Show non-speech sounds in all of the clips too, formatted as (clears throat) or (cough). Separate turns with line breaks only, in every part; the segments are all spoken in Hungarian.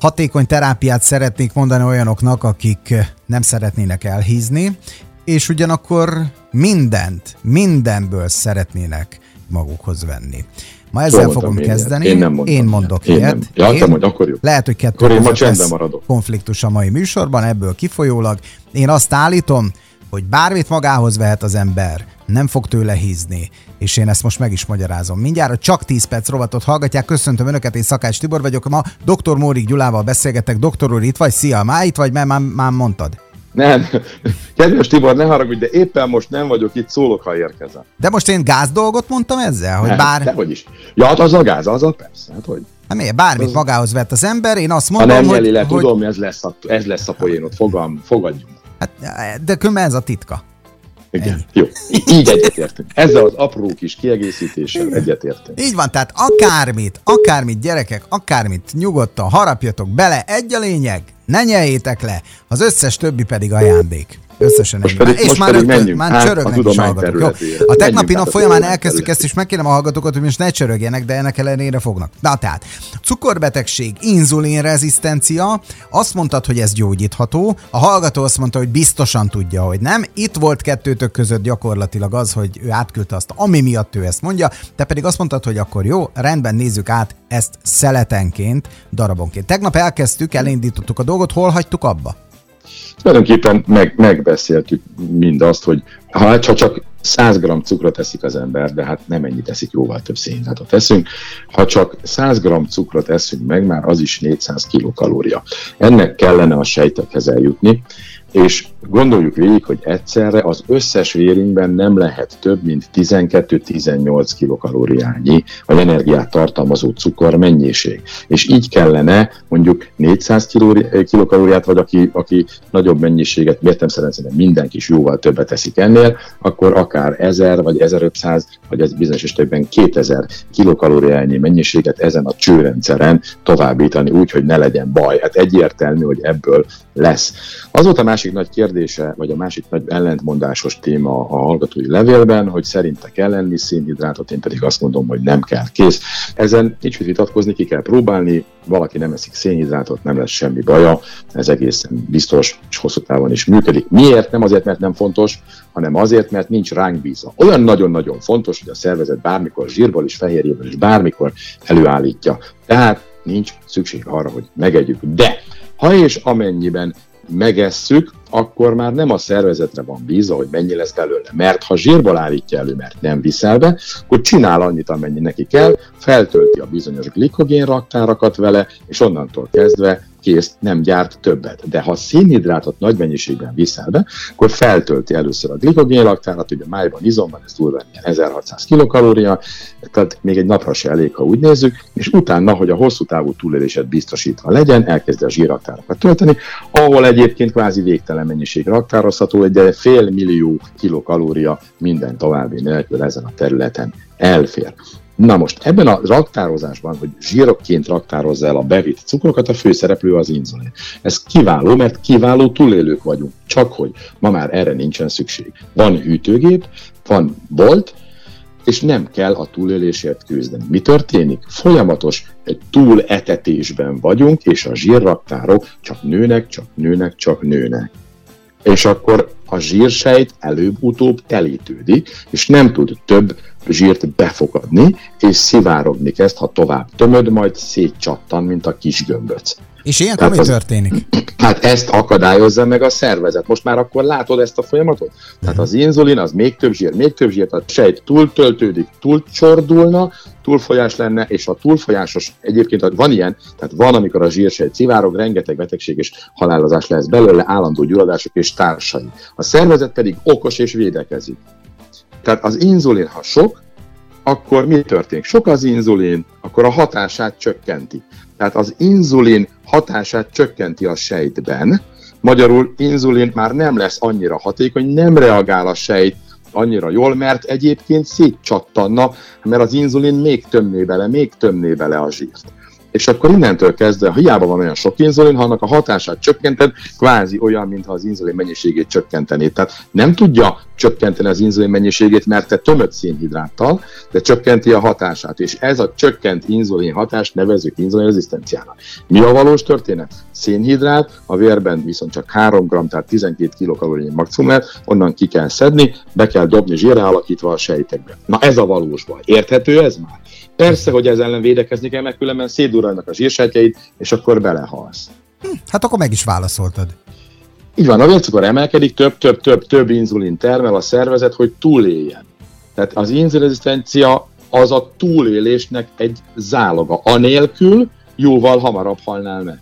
hatékony terápiát szeretnék mondani olyanoknak, akik nem szeretnének elhízni, és ugyanakkor mindent, mindenből szeretnének magukhoz venni. Ma ezzel Jól fogom kezdeni.
Én nem mondom.
Én mondok én ilyet. Nem.
Ja, én, mondj, akkor jó.
Lehet, hogy kettő
akkor én ma csendben maradok.
konfliktus a mai műsorban, ebből kifolyólag. Én azt állítom, hogy bármit magához vehet az ember, nem fog tőle hízni, és én ezt most meg is magyarázom. Mindjárt csak 10 perc rovatot hallgatják. Köszöntöm Önöket, én Szakács Tibor vagyok. Ma dr. Mórik Gyulával beszélgetek. Doktor úr, itt vagy? Szia! Már itt vagy, mert már, már mondtad.
Nem, kedves Tibor, ne haragudj, de éppen most nem vagyok itt, szólok, ha érkezem.
De most én gáz dolgot mondtam ezzel? Hogy
nem,
bár...
hogy is. Ja, hát az a gáz, az a persze, hát hogy.
Hát miért? Bármit az... magához vett az ember, én azt mondom,
ha nem
hogy...
le, hogy... tudom, ez lesz a, ez lesz a poénot, fogam, fogadjunk.
Hát, de különben ez a titka.
Igen, Ennyi. jó. Így egyetértünk. Ezzel az apró kis kiegészítéssel egyetértünk.
Így van, tehát akármit, akármit gyerekek, akármit nyugodtan harapjatok bele, egy a lényeg, ne nyeljétek le, az összes többi pedig ajándék. Összesen
most pedig, és most már, pedig menjünk
már hát, csörögnek is hallgatók. Jó. A tegnapi nap folyamán elkezdtük ezt, és megkérem a hallgatókat, hogy most ne csörögjenek, de ennek ellenére fognak. Na tehát, cukorbetegség, inzulinrezisztencia, azt mondtad, hogy ez gyógyítható, a hallgató azt mondta, hogy biztosan tudja, hogy nem. Itt volt kettőtök között gyakorlatilag az, hogy ő átküldte azt, ami miatt ő ezt mondja, te pedig azt mondtad, hogy akkor jó, rendben nézzük át ezt szeletenként, darabonként. Tegnap elkezdtük, elindítottuk a dolgot, hol hagytuk abba?
Tulajdonképpen meg, megbeszéltük mindazt, hogy ha csak 100 g cukrot eszik az ember, de hát nem ennyit eszik, jóval több szénhidrátot teszünk. Ha csak 100 g cukrot eszünk meg, már az is 400 kilokalória. Ennek kellene a sejtekhez eljutni, és gondoljuk végig, hogy egyszerre az összes vérünkben nem lehet több, mint 12-18 kilokalóriányi vagy energiát tartalmazó cukor mennyiség. És így kellene mondjuk 400 kilokalóriát, vagy aki, aki nagyobb mennyiséget, szerint mindenki is jóval többet teszik ennél, akkor akár 1000 vagy 1500, vagy ez bizonyos esetben 2000 kilokalóriányi mennyiséget ezen a csőrendszeren továbbítani úgy, hogy ne legyen baj. Hát egyértelmű, hogy ebből lesz. Az volt a másik nagy kérdése, vagy a másik nagy ellentmondásos téma a hallgatói levélben, hogy szerintek kell lenni szénhidrátot, én pedig azt mondom, hogy nem kell. Kész. Ezen nincs mit vitatkozni, ki kell próbálni, valaki nem eszik szénhidrátot, nem lesz semmi baja, ez egészen biztos, és hosszú távon is működik. Miért? Nem azért, mert nem fontos, hanem azért, mert nincs ránk bízva. Olyan nagyon-nagyon fontos, hogy a szervezet bármikor zsírból és fehérjéből is bármikor előállítja. Tehát nincs szükség arra, hogy megegyük. De ha és amennyiben megesszük, akkor már nem a szervezetre van bízva, hogy mennyi lesz belőle. Mert ha zsírból állítja elő, mert nem viszel be, akkor csinál annyit, amennyi neki kell, feltölti a bizonyos glikogén raktárakat vele, és onnantól kezdve kész, nem gyárt többet. De ha szénhidrátot nagy mennyiségben viszel be, akkor feltölti először a glikogénlaktárat, ugye májban, izomban, ez túl 1600 kilokalória, tehát még egy napra se elég, ha úgy nézzük, és utána, hogy a hosszú távú túlélésed biztosítva legyen, elkezdi a zsíraktárakat tölteni, ahol egyébként kvázi végtelen mennyiség raktározható, de fél millió kilokalória minden további nélkül ezen a területen elfér. Na most ebben a raktározásban, hogy zsírokként raktározza el a bevitt cukrokat, a főszereplő az inzulin. Ez kiváló, mert kiváló túlélők vagyunk. Csak hogy ma már erre nincsen szükség. Van hűtőgép, van bolt, és nem kell a túlélésért küzdeni. Mi történik? Folyamatos túletetésben vagyunk, és a zsírraktárok csak nőnek, csak nőnek, csak nőnek. És akkor a zsírsejt előbb-utóbb telítődik, és nem tud több zsírt befogadni, és szivárogni kezd, ha tovább tömöd, majd szétcsattan, mint a kis gömböc.
És ilyenkor mi az, történik? (clears throat)
Hát ezt akadályozza meg a szervezet. Most már akkor látod ezt a folyamatot? Tehát az inzulin, az még több zsír, még több zsír, tehát sejt túltöltődik, túlcsordulna, túlfolyás lenne, és a túlfolyásos, egyébként van ilyen, tehát van, amikor a zsírsejt szivárog, rengeteg betegség és halálozás lesz belőle, állandó gyulladások és társai. A szervezet pedig okos és védekezik. Tehát az inzulin, ha sok, akkor mi történik? Sok az inzulin, akkor a hatását csökkenti. Tehát az inzulin hatását csökkenti a sejtben, magyarul inzulin már nem lesz annyira hatékony, nem reagál a sejt annyira jól, mert egyébként szétcsattanna, mert az inzulin még tömné bele, még tömné bele a zsírt. És akkor innentől kezdve, hiába van olyan sok inzulin, ha annak a hatását csökkented, kvázi olyan, mintha az inzulin mennyiségét csökkenteni. Tehát nem tudja csökkenteni az inzulin mennyiségét, mert te tömött szénhidráttal, de csökkenti a hatását, és ez a csökkent inzulin hatás nevezük inzulin rezisztenciának. Mi a valós történet? Szénhidrát, a vérben viszont csak 3 g, tehát 12 kilokalóriai maximum lehet, onnan ki kell szedni, be kell dobni zsírre alakítva a sejtekbe. Na ez a valós baj. Érthető ez már? Persze, hogy ez ellen védekezni kell, mert különben szétdurrannak a zsírsejtjeid, és akkor belehalsz.
Hm, hát akkor meg is válaszoltad.
Így van, a vércukor emelkedik, több, több, több, több inzulin termel a szervezet, hogy túléljen. Tehát az inzulinrezisztencia az a túlélésnek egy záloga. Anélkül jóval hamarabb halnál meg.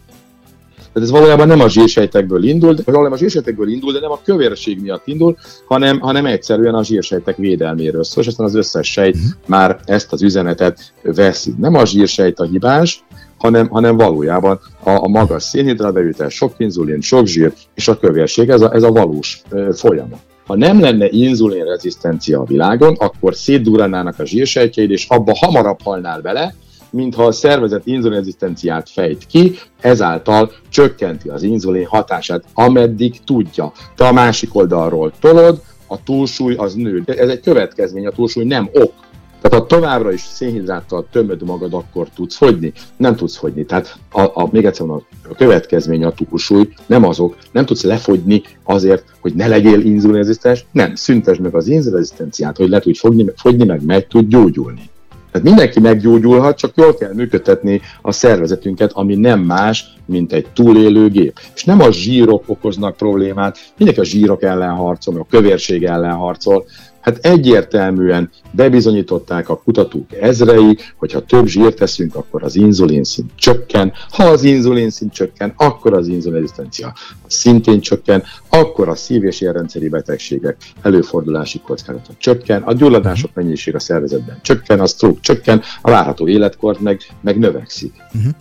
Tehát ez valójában nem a zsírsejtekből indul, de valójában a zsírsejtekből indul, de nem a kövérség miatt indul, hanem, hanem egyszerűen a zsírsejtek védelméről szól, és aztán az összes sejt uh-huh. már ezt az üzenetet veszi. Nem a zsírsejt a hibás, hanem, hanem valójában a, a magas szénhidrátbevitel, sok inzulin, sok zsír és a kövérség, ez a, ez a valós e, folyamat. Ha nem lenne inzulinrezisztencia a világon, akkor szétdurranának a zsírsejtjeid, és abba hamarabb halnál bele, mintha a szervezet inzulinrezisztenciát fejt ki, ezáltal csökkenti az inzulin hatását, ameddig tudja. Te a másik oldalról tolod, a túlsúly az nő. Ez egy következmény, a túlsúly nem ok. Tehát ha továbbra is szénhidráttal tömöd magad, akkor tudsz fogyni? Nem tudsz fogyni. Tehát a, a, még egyszer mondom, a következmény a túlsúly, nem azok, nem tudsz lefogyni azért, hogy ne legyél inzulinrezisztens, nem, szüntesd meg az inzulinrezisztenciát, hogy le tudj fogyni, fogyni meg meg tud gyógyulni. Tehát mindenki meggyógyulhat, csak jól kell működtetni a szervezetünket, ami nem más, mint egy túlélő gép. És nem a zsírok okoznak problémát, mindenki a zsírok ellen harcol, a kövérség ellen harcol, Hát egyértelműen bebizonyították a kutatók ezrei, hogy ha több zsírt teszünk, akkor az inzulinszint csökken, ha az inzulinszint csökken, akkor az inzulinrezisztencia szintén csökken, akkor a szív- és érrendszeri betegségek előfordulási kockázata csökken, a gyulladások mennyiség a szervezetben csökken, a stroke csökken, a várható életkor meg, meg növekszik. Uh-huh.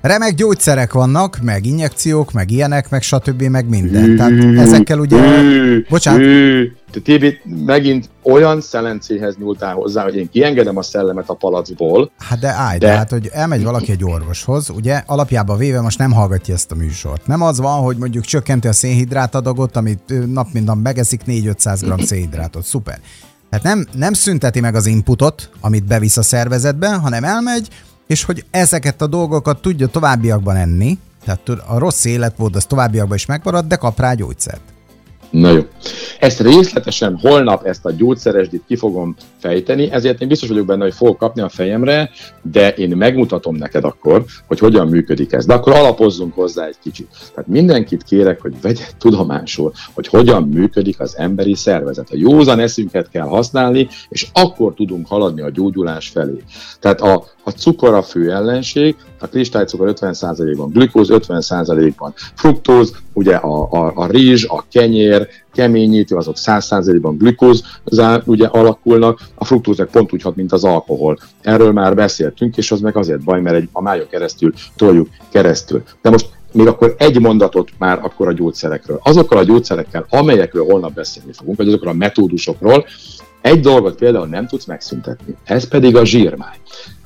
Remek gyógyszerek vannak, meg injekciók, meg ilyenek, meg stb. meg minden. Tehát ezekkel ugye...
Bocsánat. Te Tibi, megint olyan szelencéhez nyúltál hozzá, hogy én kiengedem a szellemet a palacból.
Hát de állj, de... hát, hogy elmegy valaki egy orvoshoz, ugye alapjában véve most nem hallgatja ezt a műsort. Nem az van, hogy mondjuk csökkenti a szénhidrát adagot, amit nap mint nap megeszik 4-500 g szénhidrátot. Szuper. Tehát nem, nem szünteti meg az inputot, amit bevisz a szervezetbe, hanem elmegy, és hogy ezeket a dolgokat tudja továbbiakban enni, tehát a rossz életmód az továbbiakban is megmarad, de kap rá gyógyszert.
Na jó. Ezt részletesen holnap ezt a gyógyszeresdit ki fogom fejteni, ezért én biztos vagyok benne, hogy fogok kapni a fejemre, de én megmutatom neked akkor, hogy hogyan működik ez. De akkor alapozzunk hozzá egy kicsit. Tehát mindenkit kérek, hogy vegye tudomásul, hogy hogyan működik az emberi szervezet. A józan eszünket kell használni, és akkor tudunk haladni a gyógyulás felé. Tehát a, a cukor a fő ellenség, a kristálycukor 50%-ban, glükóz 50%-ban, fruktóz, ugye a, a, a rizs, a kenyér, keményítő, azok 100%-ban glükóz ugye alakulnak, a fruktóz meg pont úgy hat, mint az alkohol. Erről már beszéltünk, és az meg azért baj, mert egy, a májon keresztül toljuk keresztül. De most még akkor egy mondatot már akkor a gyógyszerekről. Azokkal a gyógyszerekkel, amelyekről holnap beszélni fogunk, vagy azokról a metódusokról, egy dolgot például nem tudsz megszüntetni, ez pedig a zsírmány.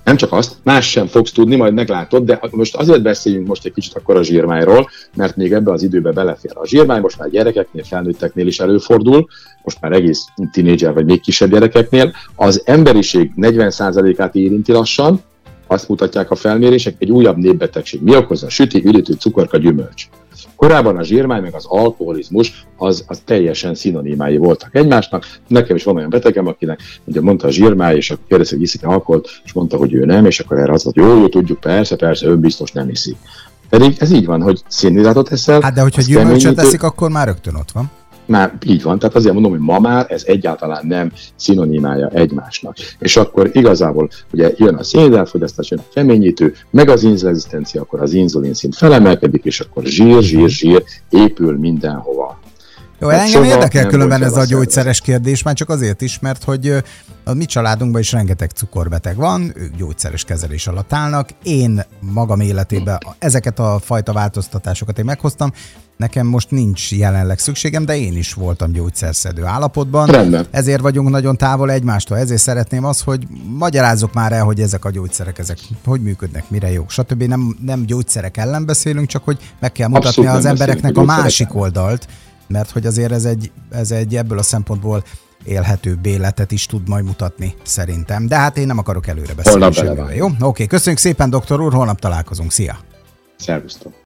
Nem csak azt, más sem fogsz tudni, majd meglátod, de most azért beszéljünk most egy kicsit akkor a zsírmányról, mert még ebbe az időbe belefér. A zsírmány most már gyerekeknél, felnőtteknél is előfordul, most már egész tinédzser vagy még kisebb gyerekeknél. Az emberiség 40%-át érinti lassan, azt mutatják a felmérések, egy újabb népbetegség. Mi okozza? Süti, üdítő, cukorka, gyümölcs. Korábban a zsírmány meg az alkoholizmus az, az teljesen szinonimái voltak egymásnak. Nekem is van olyan betegem, akinek ugye mondta a zsírmány, és akkor kérdezte, hogy iszik alkoholt, és mondta, hogy ő nem, és akkor erre az volt, jó, jó, tudjuk, persze, persze, ő biztos nem iszik. Pedig ez így van, hogy szénhidrátot eszel.
Hát de hogyha gyümölcsöt eszik, akkor már rögtön ott van
már így van, tehát azért mondom, hogy ma már ez egyáltalán nem szinonimája egymásnak. És akkor igazából ugye jön a szénhidrátfogyasztás, jön a keményítő, meg az inzulinrezisztencia, akkor az inzulin szint felemelkedik, és akkor zsír, zsír, zsír épül mindenhova.
Jó, hát engem érdekel különben ez a gyógyszeres kérdés, már csak azért is, mert hogy a mi családunkban is rengeteg cukorbeteg van, ők gyógyszeres kezelés alatt állnak. Én magam életében ezeket a fajta változtatásokat én meghoztam, Nekem most nincs jelenleg szükségem, de én is voltam gyógyszerszedő állapotban.
Rendben.
Ezért vagyunk nagyon távol egymástól. Ezért szeretném az, hogy magyarázzuk már el, hogy ezek a gyógyszerek, ezek hogy működnek, mire jók, stb. Nem, nem gyógyszerek ellen beszélünk, csak hogy meg kell mutatni Abszolút az embereknek a, a másik oldalt, mert hogy azért ez egy, ez egy ebből a szempontból élhető életet is tud majd mutatni, szerintem. De hát én nem akarok előre beszélni.
Holnap Jó?
Oké, köszönjük szépen, doktor úr, holnap találkozunk. Szia!
Szervusztok!